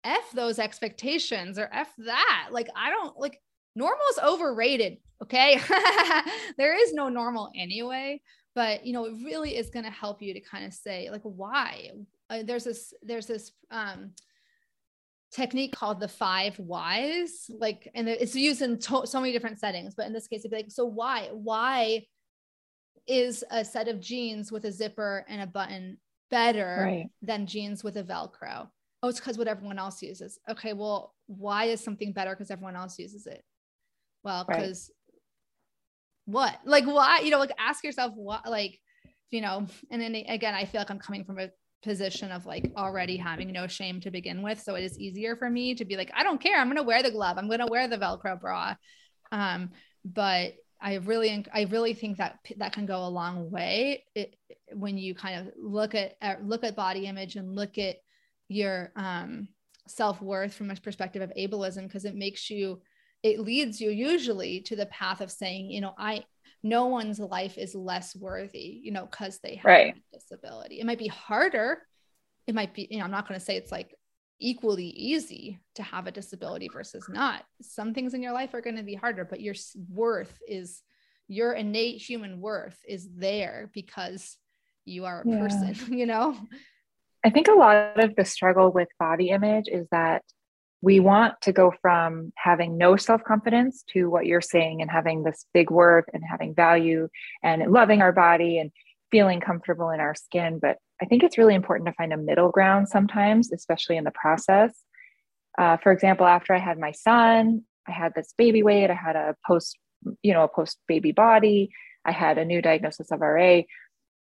f those expectations or f that. Like i don't like normal is overrated okay? There is no normal anyway but you know it really is going to help you to kind of say like why? Uh, there's this there's this um technique called the five whys like and it's used in to- so many different settings but in this case it'd be like so why why is a set of jeans with a zipper and a button better right. than jeans with a Velcro? Oh, it's because what everyone else uses. Okay, well, why is something better because everyone else uses it? Well, because right. what? Like, why? You know, like ask yourself what, like, you know, and then again, I feel like I'm coming from a position of like already having no shame to begin with. So it is easier for me to be like, I don't care. I'm going to wear the glove. I'm going to wear the Velcro bra. Um, but I really, I really think that that can go a long way it, when you kind of look at, at, look at body image and look at your um, self worth from a perspective of ableism, because it makes you, it leads you usually to the path of saying, you know, I, no one's life is less worthy, you know, because they have right. a disability. It might be harder. It might be, you know, I'm not going to say it's like equally easy to have a disability versus not. Some things in your life are going to be harder, but your worth is your innate human worth is there because you are a yeah. person, you know? I think a lot of the struggle with body image is that we want to go from having no self confidence to what you're saying and having this big worth and having value and loving our body and feeling comfortable in our skin. But I think it's really important to find a middle ground sometimes, especially in the process. Uh, for example, after I had my son, I had this baby weight, I had a post, you know, a post baby body, I had a new diagnosis of RA,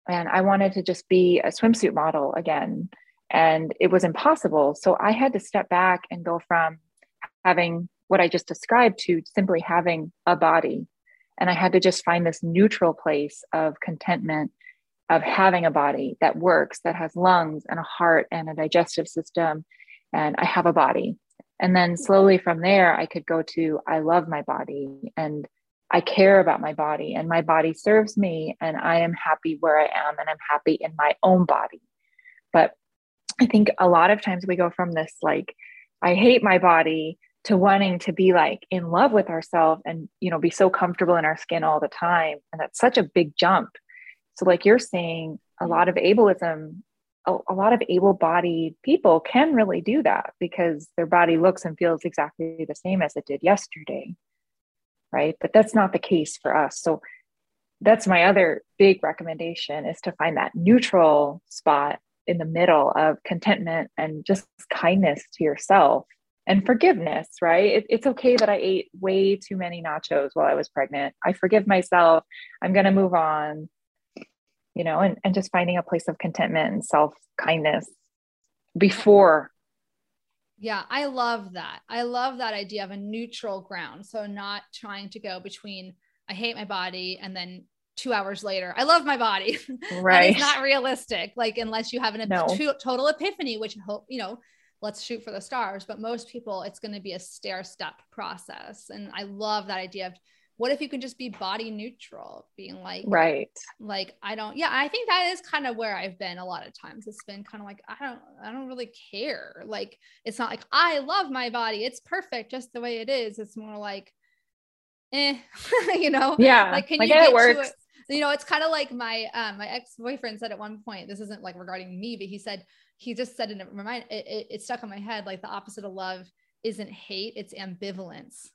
and I wanted to just be a swimsuit model again. And it was impossible. So I had to step back and go from having what I just described to simply having a body. And I had to just find this neutral place of contentment of having a body that works, that has lungs and a heart and a digestive system, and I have a body. And then slowly from there, I could go to I love my body and I care about my body and my body serves me and I am happy where I am and I'm happy in my own body. But I think a lot of times we go from this like, I hate my body to wanting to be like in love with ourselves and, you know, be so comfortable in our skin all the time. And that's such a big jump. So, like you're saying, a mm-hmm. lot of ableism, a, a lot of able bodied people can really do that because their body looks and feels exactly the same as it did yesterday. Right. But that's not the case for us. So, that's my other big recommendation is to find that neutral spot in the middle of contentment and just kindness to yourself and forgiveness, right? It, it's okay that I ate way too many nachos while I was pregnant. I forgive myself. I'm going to move on, you know, and, and just finding a place of contentment and self kindness before. Yeah, I love that. I love that idea of a neutral ground. So, not trying to go between I hate my body and then two hours later, I love my body. Right. it's not realistic. Like, unless you have an no. total epiphany, which hope, you know, let's shoot for the stars. But most people, it's going to be a stair step process. And I love that idea of what if you can just be body neutral, being like, right. Like, I don't, yeah, I think that is kind of where I've been a lot of times. It's been kind of like, I don't, I don't really care. Like, it's not like I love my body. It's perfect just the way it is. It's more like, eh, you know? Yeah. Like, can like you get it works? you know, it's kind of like my um, my ex boyfriend said at one point. This isn't like regarding me, but he said he just said and it remind it, it, it stuck in my head like the opposite of love isn't hate, it's ambivalence.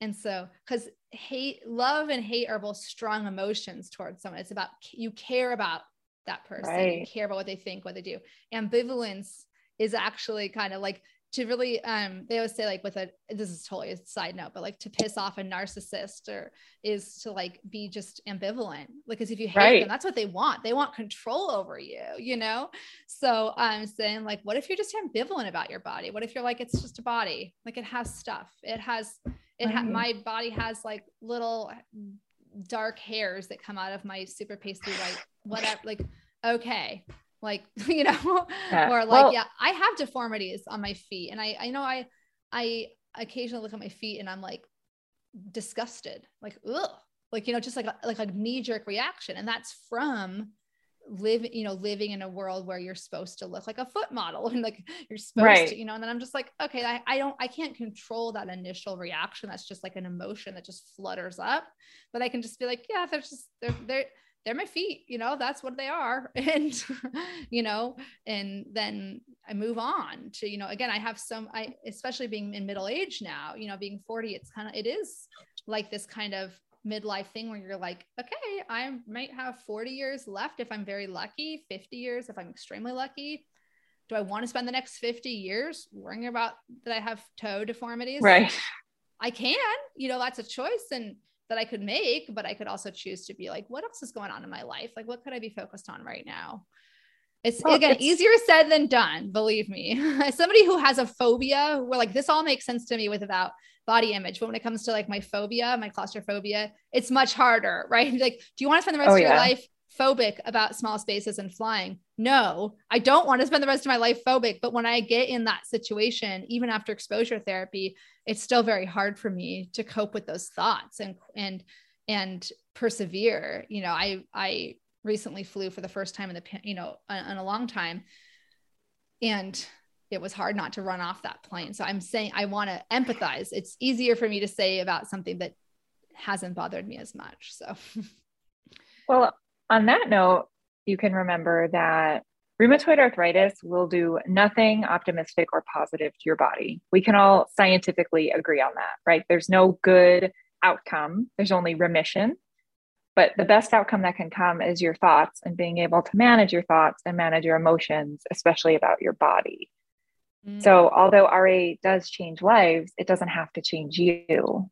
And so, because hate, love, and hate are both strong emotions towards someone. It's about you care about that person, right. you care about what they think, what they do. Ambivalence is actually kind of like to really um they always say like with a this is totally a side note but like to piss off a narcissist or is to like be just ambivalent like because if you hate right. them that's what they want they want control over you you know so i'm saying like what if you're just ambivalent about your body what if you're like it's just a body like it has stuff it has it ha- my body has like little dark hairs that come out of my super pasty white whatever like okay. Like you know yeah. or like well, yeah i have deformities on my feet and i i know i i occasionally look at my feet and i'm like disgusted. Like ugh. Like you know just like a, like a knee jerk reaction and that's from living you know living in a world where you're supposed to look like a foot model and like you're supposed right. to you know and then i'm just like okay I, I don't i can't control that initial reaction. That's just like an emotion that just flutters up. But i can just be like yeah they're just they're they're they're my feet you know that's what they are. And you know and then i move on to you know again i have some i especially being in middle age now you know being 40 it's kind of it is like this kind of midlife thing where you're like okay i might have 40 years left if i'm very lucky 50 years if i'm extremely lucky do i want to spend the next 50 years worrying about that i have toe deformities right i can you know that's a choice and that I could make, but I could also choose to be like, what else is going on in my life? Like, what could I be focused on right now? It's well, again it's- easier said than done, believe me. As somebody who has a phobia, where like this all makes sense to me with about body image, but when it comes to like my phobia, my claustrophobia, it's much harder, right? Like, do you want to spend the rest oh, of your yeah. life phobic about small spaces and flying. No, I don't want to spend the rest of my life phobic. But when I get in that situation, even after exposure therapy, it's still very hard for me to cope with those thoughts and and and persevere. You know, I I recently flew for the first time in the you know in a long time, and it was hard not to run off that plane. So I'm saying I want to empathize. It's easier for me to say about something that hasn't bothered me as much. So. Well, on that note, you can remember that rheumatoid arthritis will do nothing optimistic or positive to your body. We can all scientifically agree on that, right? There's no good outcome, there's only remission. But the best outcome that can come is your thoughts and being able to manage your thoughts and manage your emotions, especially about your body. Mm. So, although RA does change lives, it doesn't have to change you.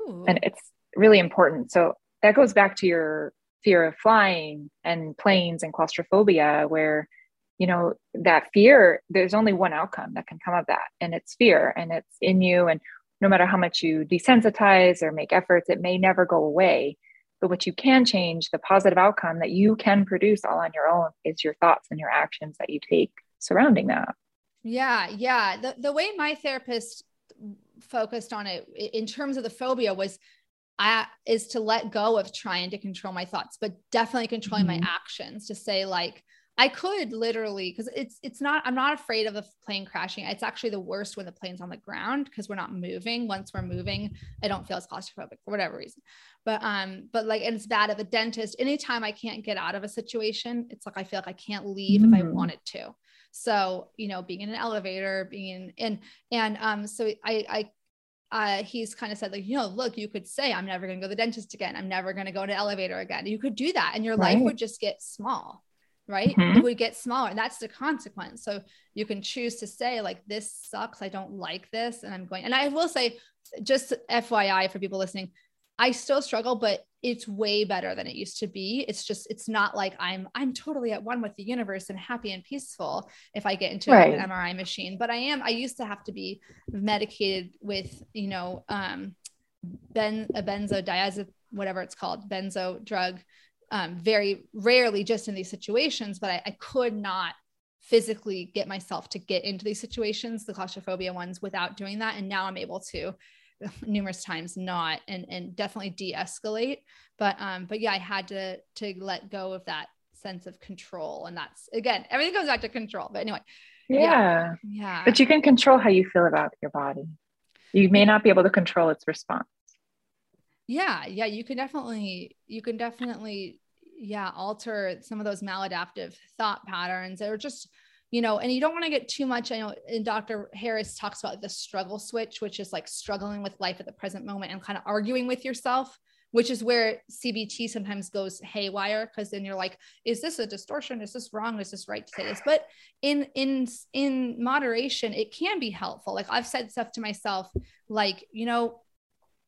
Ooh. And it's really important. So, that goes back to your fear of flying and planes and claustrophobia where you know that fear there's only one outcome that can come of that and it's fear and it's in you and no matter how much you desensitize or make efforts it may never go away but what you can change the positive outcome that you can produce all on your own is your thoughts and your actions that you take surrounding that yeah yeah the, the way my therapist focused on it in terms of the phobia was I is to let go of trying to control my thoughts, but definitely controlling mm-hmm. my actions to say like I could literally because it's it's not I'm not afraid of the plane crashing. It's actually the worst when the plane's on the ground because we're not moving. Once we're moving, I don't feel as claustrophobic for whatever reason. But um, but like it's bad at the dentist. Anytime I can't get out of a situation, it's like I feel like I can't leave mm. if I mm. wanted to. So, you know, being in an elevator, being in and and um, so I I uh, he's kind of said like, you know, look, you could say, I'm never going to go to the dentist again. I'm never going to go to elevator again. You could do that and your right. life would just get small right mm-hmm. it would get smaller and that's the consequence so you can choose to say like this sucks i don't like this and i'm going and i will say just fyi for people listening i still struggle but it's way better than it used to be it's just it's not like i'm i'm totally at one with the universe and happy and peaceful if i get into right. an mri machine but i am i used to have to be medicated with you know um ben a benzodiazepine whatever it's called benzo drug um, very rarely just in these situations, but I, I could not physically get myself to get into these situations, the claustrophobia ones, without doing that. And now I'm able to numerous times not and and definitely de-escalate. But um, but yeah, I had to to let go of that sense of control. And that's again, everything goes back to control. But anyway. Yeah. Yeah. yeah. But you can control how you feel about your body. You may not be able to control its response yeah yeah you can definitely you can definitely yeah alter some of those maladaptive thought patterns or just you know and you don't want to get too much i know and dr harris talks about the struggle switch which is like struggling with life at the present moment and kind of arguing with yourself which is where cbt sometimes goes haywire because then you're like is this a distortion? Is this wrong? Is this right to say this? But in in in moderation it can be helpful. Like i've said stuff to myself like you know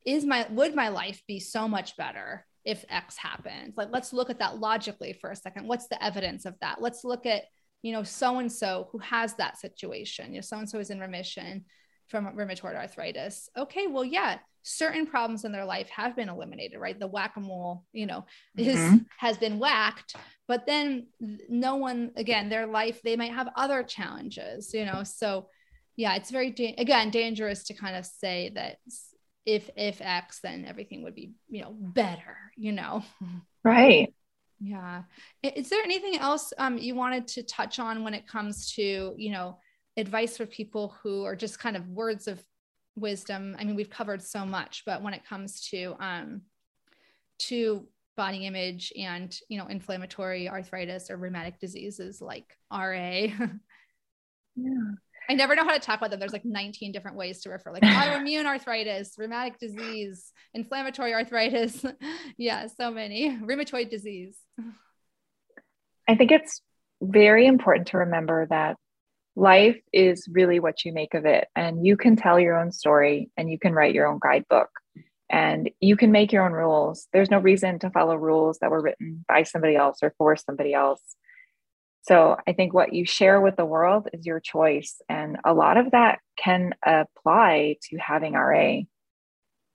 is my would my life be so much better if x happens? Like let's look at that logically for a second. What's the evidence of that? Let's look at you know so and so who has that situation. You know so and so is in remission from rheumatoid arthritis. Okay well yeah certain problems in their life have been eliminated right? The whack-a-mole you know mm-hmm. has been whacked but then no one again their life they might have other challenges you know? So yeah it's very again dangerous to kind of say that if if x then everything would be you know better you know? Right yeah. Is there anything else um, you wanted to touch on when it comes to you know advice for people who are just kind of words of wisdom? I mean we've covered so much but when it comes to um to body image and you know inflammatory arthritis or rheumatic diseases like ra yeah I never know how to talk about them. There's like 19 different ways to refer, like autoimmune arthritis, rheumatic disease, inflammatory arthritis. yeah, so many. Rheumatoid disease. I think it's very important to remember that life is really what you make of it. And you can tell your own story and you can write your own guidebook and you can make your own rules. There's no reason to follow rules that were written by somebody else or for somebody else. So I think what you share with the world is your choice. And a lot of that can apply to having RA.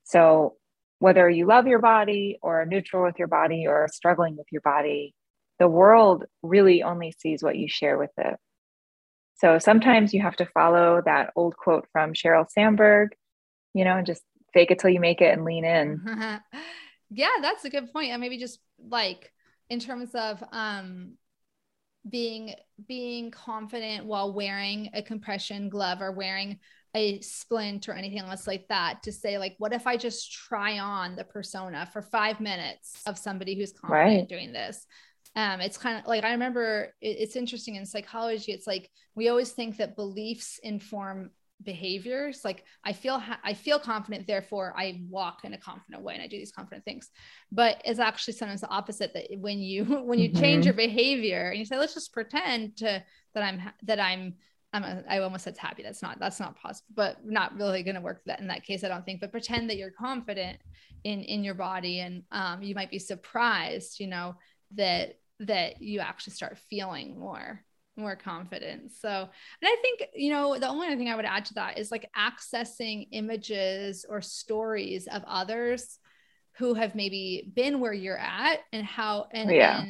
So whether you love your body or neutral with your body or struggling with your body, the world really only sees what you share with it. So sometimes you have to follow that old quote from Sheryl Sandberg, you know, and just fake it till you make it and lean in. yeah, that's a good point. And maybe just like in terms of um being being confident while wearing a compression glove or wearing a splint or anything else like that to say like what if i just try on the persona for five minutes of somebody who's confident right. doing this um, it's kind of like i remember it, it's interesting in psychology it's like we always think that beliefs inform behaviors like i feel ha- i feel confident therefore i walk in a confident way and i do these confident things but it's actually sometimes the opposite that when you when you mm-hmm. change your behavior and you say let's just pretend to that i'm that i'm I'm a, I almost said happy. That's not that's not possible, but not really going to work that in that case. I don't think. But pretend that you're confident in in your body, and um, you might be surprised, you know, that that you actually start feeling more more confidence. So, and I think, you know, the only thing I would add to that is like accessing images or stories of others who have maybe been where you're at and how, and, yeah,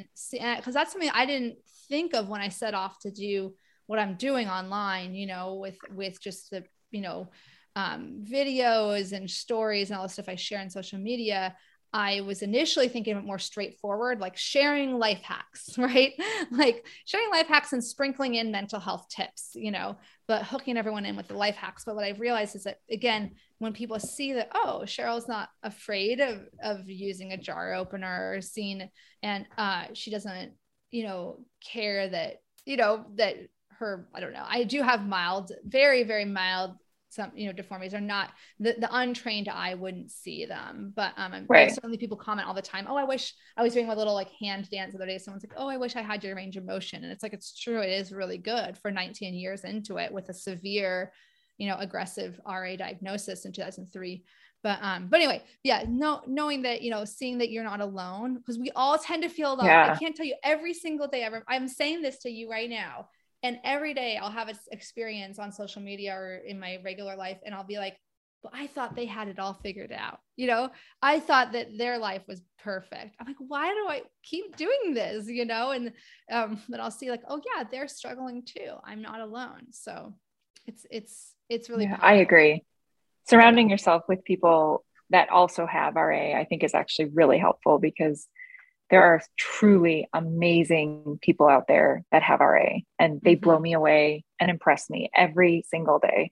because that's something I didn't think of when I set off to do what I'm doing online, you know, with, with just the, you know, um, videos and stories and all the stuff I share on social media, I was initially thinking of more straightforward, like sharing life hacks, right? like sharing life hacks and sprinkling in mental health tips, you know, but hooking everyone in with the life hacks. But what I've realized is that, again, when people see that, oh, Cheryl's not afraid of, of using a jar opener or seeing, and uh, she doesn't, you know, care that, you know, that her, I don't know, I do have mild, very, very mild some you know deformities are not the, the untrained eye wouldn't see them. But um right. certainly people comment all the time oh i wish i was doing my little like hand dance the other day. Someone's like oh i wish i had your range of motion. And it's like it's true it is really good for 19 years into it with a severe you know aggressive ra diagnosis in 2003 but um but anyway yeah no knowing that you know seeing that you're not alone because we all tend to feel alone. Yeah. i can't tell you every single day ever i'm saying this to you right now and every day I'll have an experience on social media or in my regular life, and I'll be like, well, I thought they had it all figured out. You know, I thought that their life was perfect. I'm like, why do I keep doing this? You know, and um, but I'll see like, oh yeah, they're struggling too. I'm not alone. So it's it's it's really. Yeah, I agree. Surrounding yourself with people that also have RA, I think is actually really helpful because there are truly amazing people out there that have RA and they mm-hmm. blow me away and impress me every single day.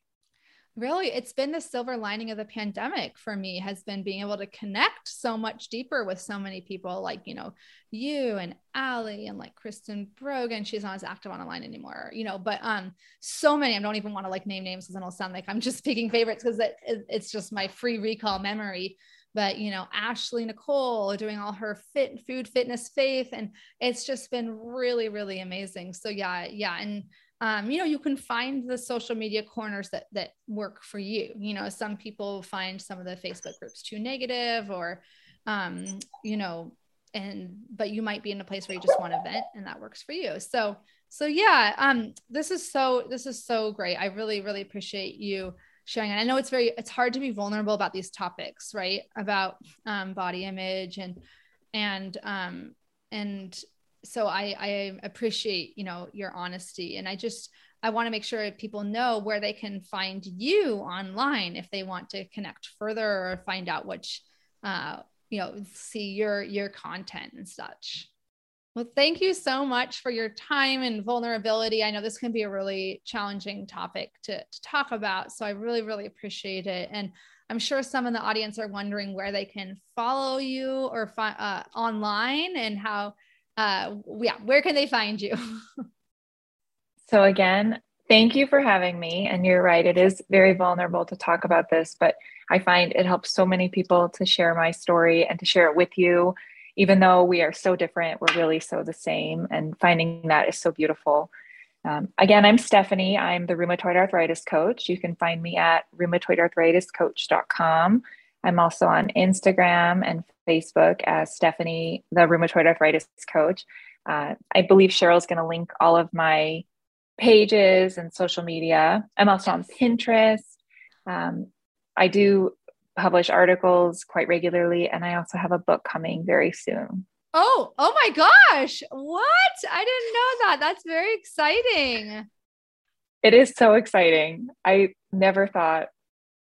Really, it's been the silver lining of the pandemic for me has been being able to connect so much deeper with so many people like, you know, you and Allie and like Kristen Brogan. She's not as active on online anymore, you know, but um, so many, I don't even want to like name names because it'll sound like I'm just picking favorites because it, it, it's just my free recall memory but you know ashley nicole doing all her fit food fitness faith and it's just been really really amazing. So yeah yeah and um, you know you can find the social media corners that that work for you. You know some people find some of the facebook groups too negative or um, you know and but you might be in a place where you just want to vent and that works for you. So so yeah um this is so this is so great. I really really appreciate you sharing. And I know it's very, it's hard to be vulnerable about these topics, right? About um, body image and, and, um, and so I, I appreciate, you know, your honesty. And I just, I want to make sure people know where they can find you online if they want to connect further or find out which, uh, you know, see your, your content and such. Well, thank you so much for your time and vulnerability. I know this can be a really challenging topic to, to talk about. So I really, really appreciate it. And I'm sure some in the audience are wondering where they can follow you or fi- uh, online and how, uh, yeah, where can they find you? so, again, thank you for having me. And you're right, it is very vulnerable to talk about this, but I find it helps so many people to share my story and to share it with you even though we are so different, we're really so the same. And finding that is so beautiful. Um, again, I'm Stephanie. I'm the rheumatoid arthritis coach. You can find me at rheumatoidarthritiscoach.com. I'm also on Instagram and Facebook as Stephanie, the rheumatoid arthritis coach. Uh, I believe Cheryl's going to link all of my pages and social media. I'm also on Pinterest. Um, I do publish articles quite regularly, and I also have a book coming very soon. Oh, oh my gosh. What? I didn't know that. That's very exciting. It is so exciting. I never thought,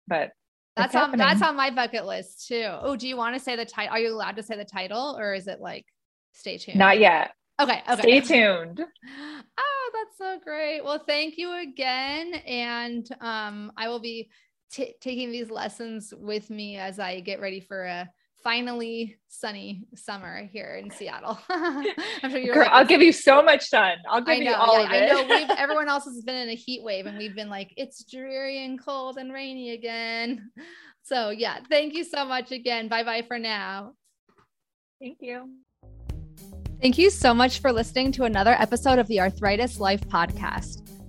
but that's on that's on my bucket list too. Oh, do you want to say the title? Are you allowed to say the title or is it like stay tuned? Not yet. Okay. Okay. Stay tuned. oh, that's so great. Well, thank you again. And um, I will be t- taking these lessons with me as I get ready for a finally sunny summer here in Seattle. I'm sure you're. Girl, like, I'll give you so much sun. I'll give know, you all yeah, of it. I know we've everyone else has been in a heat wave, and we've been like it's dreary and cold and rainy again. So yeah, thank you so much again. Bye bye for now. Thank you. Thank you so much for listening to another episode of the Arthritis Life podcast.